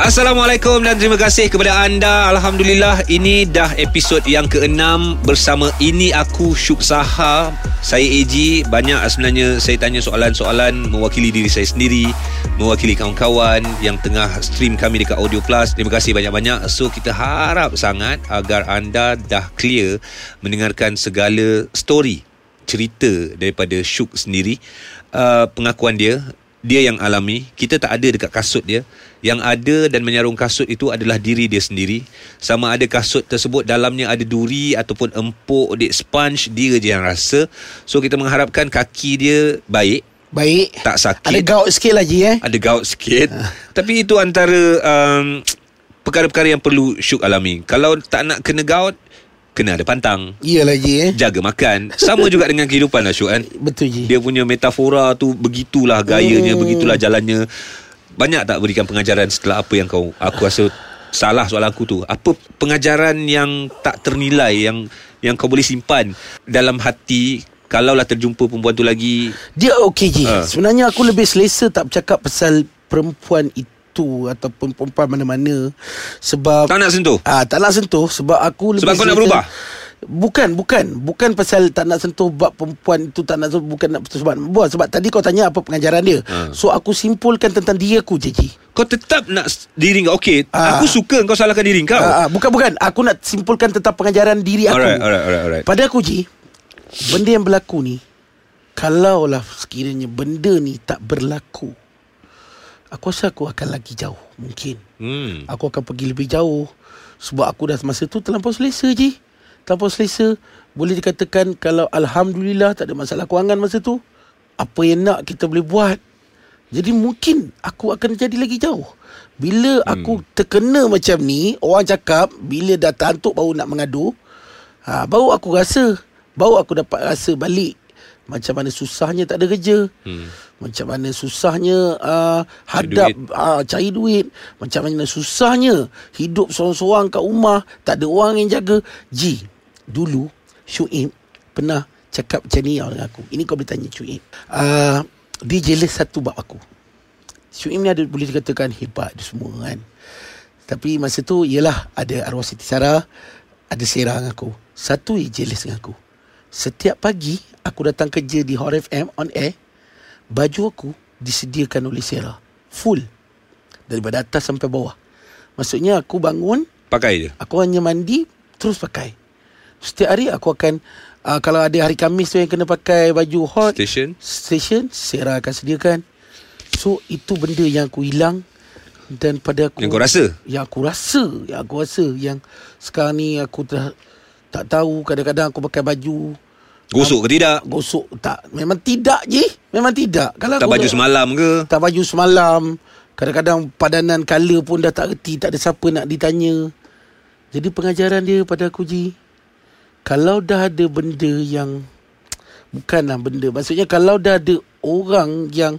Assalamualaikum dan terima kasih kepada anda. Alhamdulillah ini dah episod yang keenam bersama ini aku Syuk Saha. Saya AG. Banyak sebenarnya saya tanya soalan-soalan mewakili diri saya sendiri, mewakili kawan-kawan yang tengah stream kami dekat Audio Plus. Terima kasih banyak-banyak. So kita harap sangat agar anda dah clear mendengarkan segala story cerita daripada Syuk sendiri. Uh, pengakuan dia dia yang alami kita tak ada dekat kasut dia yang ada dan menyarung kasut itu adalah diri dia sendiri sama ada kasut tersebut dalamnya ada duri ataupun empuk dek sponge dia je yang rasa so kita mengharapkan kaki dia baik Baik. tak sakit Ada gout sikit lagi eh. ada gout sikit tapi itu antara um, perkara-perkara yang perlu syuk alami kalau tak nak kena gout kena ada pantang Iyalah Ji eh. jaga makan sama juga dengan kehidupan lah syuk kan Betul Ji. dia punya metafora tu begitulah gayanya, Hmm. begitulah jalannya. Banyak tak berikan pengajaran setelah apa yang kau aku rasa salah soalan aku tu. Apa pengajaran yang tak ternilai yang yang kau boleh simpan dalam hati kalaulah terjumpa perempuan tu lagi Dia okey Ji. Ha. Sebenarnya aku lebih selesa tak bercakap pasal perempuan itu ataupun perempuan mana-mana sebab tak nak sentuh. Ah, tak nak sentuh sebab aku lebih Sebab kau nak berubah? Bukan, bukan. Bukan pasal tak nak sentuh bab perempuan itu tak nak sentuh bukan nak sebab buat sebab tadi kau tanya apa pengajaran dia. Ha. So aku simpulkan tentang dia aku je Ji. Kau tetap nak diri kau okey. Ah. Aku suka kau salahkan diri kau. Ah, ah, bukan bukan. Aku nak simpulkan tentang pengajaran diri aku. Alright, alright, alright, alright. Pada aku Ji Benda yang berlaku ni Kalaulah sekiranya benda ni tak berlaku Aku rasa aku akan lagi jauh Mungkin Hmm. Aku akan pergi lebih jauh Sebab aku dah masa tu terlampau selesa Ji Terlampau selesa Boleh dikatakan Kalau Alhamdulillah tak ada masalah kewangan masa tu Apa yang nak kita boleh buat? Jadi mungkin aku akan jadi lagi jauh. Bila aku terkena macam ni Orang cakap Bila dah tantuk baru nak mengadu ha, Baru aku rasa Baru aku dapat rasa balik Macam mana susahnya tak ada kerja. Hmm. Macam mana susahnya uh, Hadap duit. uh, Cari duit. Macam mana susahnya Hidup seorang-seorang kat rumah Tak ada orang yang jaga. Ji Dulu Syuib Pernah cakap macam ni dengan aku. Ini kau boleh tanya Syuib uh, Dia jealous satu bab aku. Syuib ni ada boleh dikatakan hebat dia semua kan. Tapi masa tu Ialah ada arwah Siti Sarah Ada Sarah dengan aku. Satu dia jealous dengan aku Setiap pagi Aku datang kerja di Hot FM on air Baju aku disediakan oleh Sarah Full Daripada atas sampai bawah Maksudnya aku bangun Pakai je. Aku hanya mandi Terus pakai Setiap hari aku akan uh, Kalau ada hari Khamis tu yang kena pakai baju hot Station. Station Sarah akan sediakan So itu benda yang aku hilang Dan pada aku Yang kau rasa? Yang aku rasa Yang aku rasa Yang sekarang ni aku dah Tak tahu Kadang-kadang aku pakai baju. Gosok ke tidak? Gosok tak. Memang tidak je. Memang tidak. Kalau Tak baju semalam ke? Tak baju semalam. Kadang-kadang padanan color pun dah tak reti Tak ada siapa nak ditanya. Jadi pengajaran dia pada aku Ji Kalau dah ada benda yang Bukanlah benda. Maksudnya kalau dah ada orang yang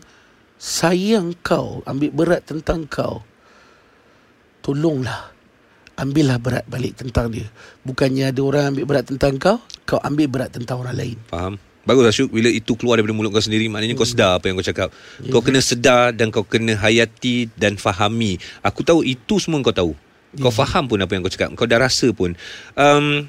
Sayang kau Ambil berat tentang kau Tolonglah Ambillah berat balik tentang dia. Bukannya ada orang ambil berat tentang kau Kau ambil berat tentang orang lain. Faham? Bagus Asyuk. Bila itu keluar daripada mulut kau sendiri Maknanya kau sedar apa yang kau cakap. Ya. Kau kena sedar Dan kau kena hayati Dan fahami. Aku tahu itu semua kau tahu. Kau Ya. faham pun apa yang kau cakap. Kau dah rasa pun. Um,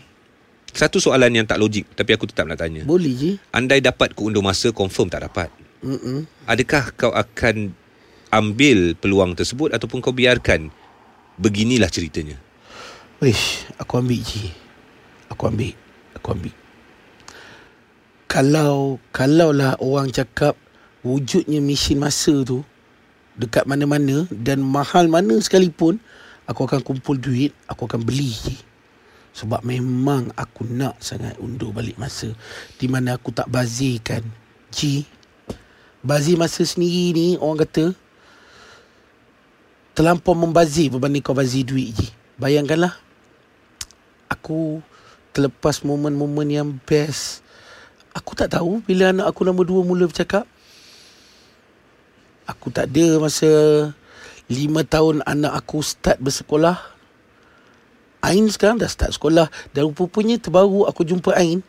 Satu soalan yang tak logik Tapi aku tetap nak tanya. Boleh je. Andai dapat ku undur masa Confirm tak dapat. Mm-mm. Adakah kau akan Ambil peluang tersebut Ataupun kau biarkan? Beginilah ceritanya Wish, aku ambil je. Aku ambil. Aku ambil. Kalau kalaulah orang cakap wujudnya mesin masa tu dekat mana-mana dan mahal mana sekalipun, aku akan kumpul duit, aku akan beli je. Sebab memang aku nak sangat undur balik masa di mana aku tak bazirkan. Ji, bazir masa sendiri ni orang kata terlampau membazir berbanding kau bazir duit je. Bayangkanlah aku terlepas momen-momen yang best. Aku tak tahu bila anak aku nombor dua mula bercakap. Aku tak ada masa lima tahun anak aku start bersekolah. Ain sekarang dah start sekolah dan rupanya terbaru aku jumpa Ain.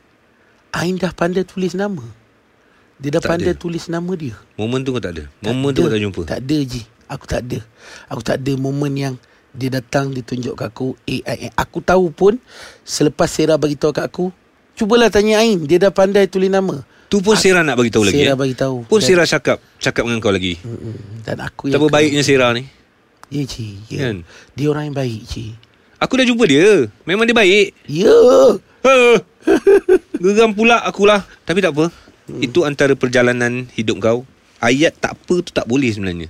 Ain dah pandai tulis nama. Dia dah Tak pandai ada. tulis nama dia. Momen tu kau tak ada Momen tu kau tak jumpa Tak ada je. Aku tak ada. Aku tak ada momen yang dia datang dia tunjuk kat aku AI. Aku tahu pun selepas Sarah bagi tahu kat aku, cubalah tanya Ain, dia dah pandai tulis nama. Tu pun Sarah nak bagi tahu lagi. Sarah eh? bagi tahu. Pun Sarah cakap cakap dengan kau lagi. Mm-mm. Dan aku Betapa kena- baiknya Sarah ni. Ya Cik ya. Kan? Dia orang yang baik Cik Aku dah jumpa dia. Memang dia baik. Ya Ha. Geram pula akulah. Tapi tak apa. Hmm. Itu antara perjalanan hidup kau. Ayat tak apa tu tak boleh sebenarnya.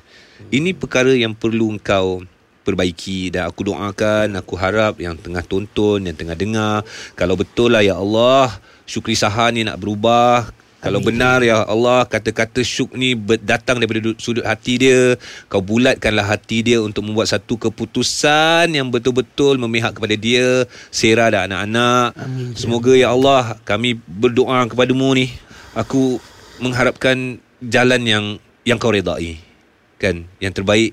Ini perkara yang perlu kau perbaiki dan aku doakan, aku harap yang tengah tonton, yang tengah dengar, kalau betul lah ya Allah, Syukri Saha ni nak berubah, kalau Amin. benar ya Allah kata-kata syuk ni datang daripada du- sudut hati dia. Kau bulatkanlah hati dia untuk membuat satu keputusan yang betul-betul memihak kepada dia. Sarah dan anak-anak. Amin. Semoga ya Allah kami berdoa kepadamu ni. Aku mengharapkan jalan yang yang kau redai Kan? Yang terbaik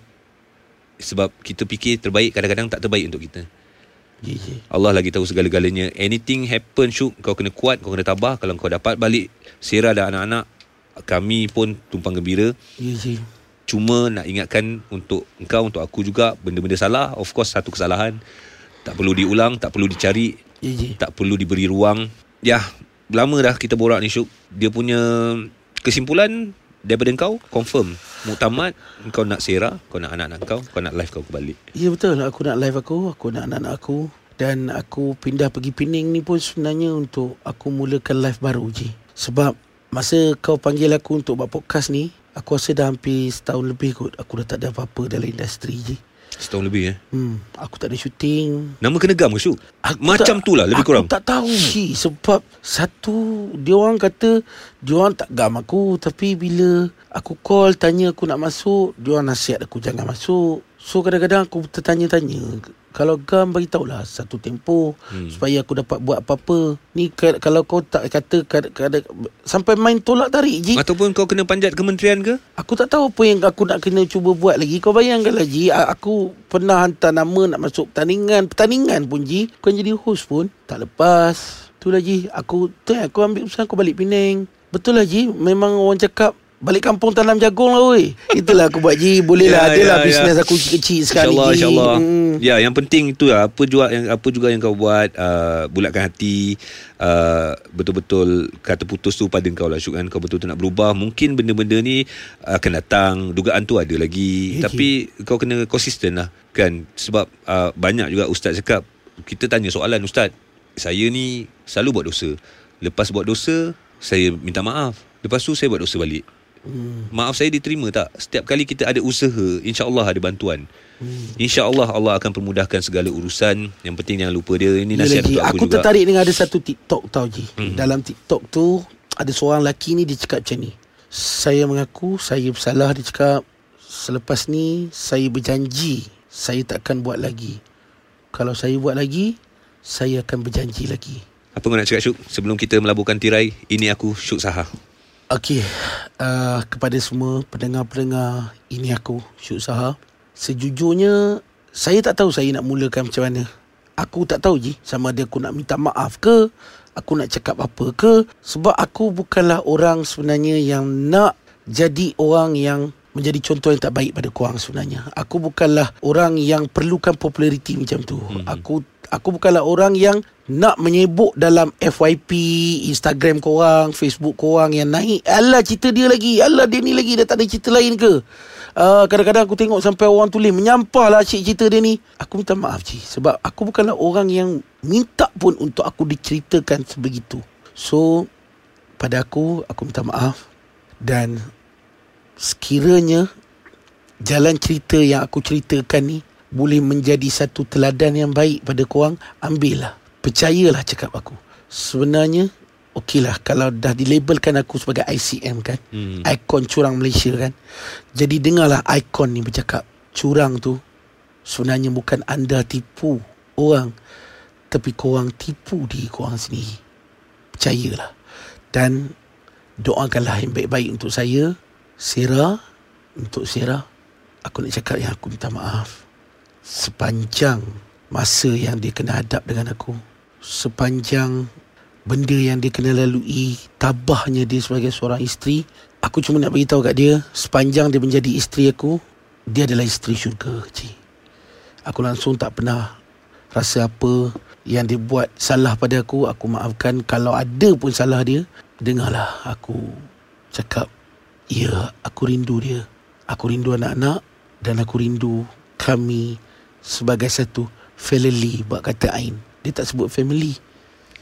Sebab kita fikir terbaik kadang-kadang tak terbaik untuk kita. Allah lagi tahu segala-galanya. Anything happen Syuk Kau kena kuat Kau kena tabah. Kalau kau dapat balik Sarah dan anak-anak Kami pun tumpang gembira. Cuma nak ingatkan Untuk engkau Untuk aku juga Benda-benda salah Of course satu kesalahan. Tak perlu diulang Tak perlu dicari Tak perlu diberi ruang. Ya Lama dah kita borak ni Syuk. Dia punya Kesimpulan Daripada kau Confirm. Muktamad Kau nak Sarah Kau nak anak-anak kau Kau nak life kau kembali Ya betul. Aku nak live aku Aku nak anak-anak aku. Dan aku pindah pergi Pening ni pun sebenarnya Untuk aku mulakan live baru je Sebab Masa kau panggil aku untuk buat podcast ni Aku rasa dah hampir setahun lebih kot Aku dah tak ada apa-apa dalam industri je Setahun lebih eh. Hmm, aku tak ada syuting Nama kena gam ke Syuk? Aku Macam tak, tu lah lebih kurang. Aku tak tahu. Ci Sebab Satu Dia orang kata Dia orang tak gam aku. Tapi bila Aku call Tanya aku nak masuk Dia orang nasihat aku Jangan masuk. So kadang-kadang aku tertanya-tanya Kalau gam bagi tahulah Satu tempoh Hmm. Supaya aku dapat buat apa-apa Ni ka- kalau kau tak kata kad- kad- Sampai main tolak tarik je Ataupun kau kena panjat kementerian ke? Aku tak tahu apa yang aku nak kena cuba buat lagi. Kau bayangkanlah Ji, a- aku pernah hantar nama nak masuk pertandingan. Pertandingan pun Ji, kau jadi host pun tak lepas. Itulah Ji, aku tu aku ambil usaha aku balik Penang. Betul lah Ji, memang orang cakap balik kampung tanam jagung lah weh. Itulah aku buat Ji, boleh lah. Ya, Adalah ya, bisnes ya. aku kecil sekali InsyaAllah, Ji. insyaAllah. Hmm. Ya, yang penting itu lah. Apa juga yang apa juga yang kau buat, uh, bulatkan hati, uh, betul-betul kata putus tu pada kau lah Syuk kan. Kau betul-betul nak berubah. Mungkin benda-benda ni akan datang. Dugaan tu ada lagi. Ya, Tapi kau kena konsisten lah. Kan? Sebab uh, banyak juga ustaz cakap, kita tanya soalan ustaz, saya ni selalu buat dosa. Lepas buat dosa, saya minta maaf. Lepas tu saya buat dosa balik. Hmm. Maaf saya diterima tak? Setiap kali kita ada usaha, insya-Allah ada bantuan. Hmm. Insya-Allah Allah akan permudahkan segala urusan. Yang penting jangan lupa dia. Ini nasihat untuk aku, aku juga. tertarik dengan ada satu TikTok tau Ji. Hmm. Dalam TikTok tu ada seorang lelaki ni dia cakap macam ni. Saya mengaku saya bersalah dia cakap selepas ni saya berjanji saya takkan buat lagi. Kalau saya buat lagi saya akan berjanji lagi. Apa kau nak cakap Syuk? Sebelum kita melaburkan tirai, ini aku Syuk Saha. Okey, uh, kepada semua pendengar-pendengar ini aku Syuk Saha. Sejujurnya saya tak tahu saya nak mulakan macam mana. Aku tak tahu je sama ada aku nak minta maaf ke, aku nak cakap apa ke sebab aku bukanlah orang sebenarnya yang nak jadi orang yang menjadi contoh yang tak baik pada korang sebenarnya. Aku bukanlah orang yang perlukan populariti macam tu. Mhm. Aku aku bukanlah orang yang nak menyebut dalam FYP, Instagram korang, Facebook korang yang naik. Alah cerita dia lagi. Alah dia ni lagi dah tak ada cerita lain ke? Uh, kadang-kadang aku tengok sampai orang tulis menyampah lah cik cerita dia ni. Aku minta maaf cik. Sebab aku bukanlah orang yang minta pun untuk aku diceritakan sebegitu. So, pada aku, aku minta maaf. Dan sekiranya jalan cerita yang aku ceritakan ni boleh menjadi satu teladan yang baik pada korang, ambillah. Percayalah cakap aku. Sebenarnya, okeylah kalau dah dilabelkan aku sebagai ICM kan. Hmm. Ikon curang Malaysia kan. Jadi dengarlah ikon ni bercakap. Curang tu sebenarnya bukan anda tipu orang. Tapi korang tipu diri korang sendiri. Percayalah. Dan doakanlah yang baik-baik untuk saya. Sarah. Untuk Sarah. Aku nak cakap yang aku minta maaf. Sepanjang masa yang dia kena hadap dengan aku. Sepanjang benda yang dia kena lalui. Tabahnya dia sebagai seorang isteri. Aku cuma nak beritahu kat dia. Sepanjang dia menjadi isteri aku. Dia adalah isteri syurga Cik Aku langsung tak pernah Rasa apa Yang dia buat salah pada aku Aku maafkan Kalau ada pun salah dia Dengarlah aku Cakap Ya aku rindu dia. Aku rindu anak-anak Dan aku rindu Kami Sebagai satu Family Buat kata Ain. Dia tak sebut family.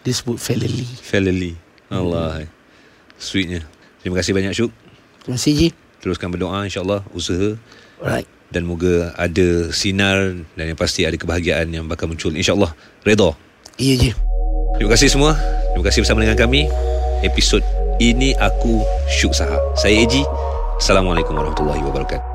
Dia sebut family. Family. Allah. Sweetnya. Terima kasih banyak Syuk. Terima kasih Ji. Teruskan berdoa insyaAllah Usaha. Alright. Dan moga ada sinar dan yang pasti ada kebahagiaan yang bakal muncul insyaallah. Redha Iya Ji. Terima kasih semua. Terima kasih bersama dengan kami. Episod ini aku Syuk Saha saya Eji. Assalamualaikum warahmatullahi wabarakatuh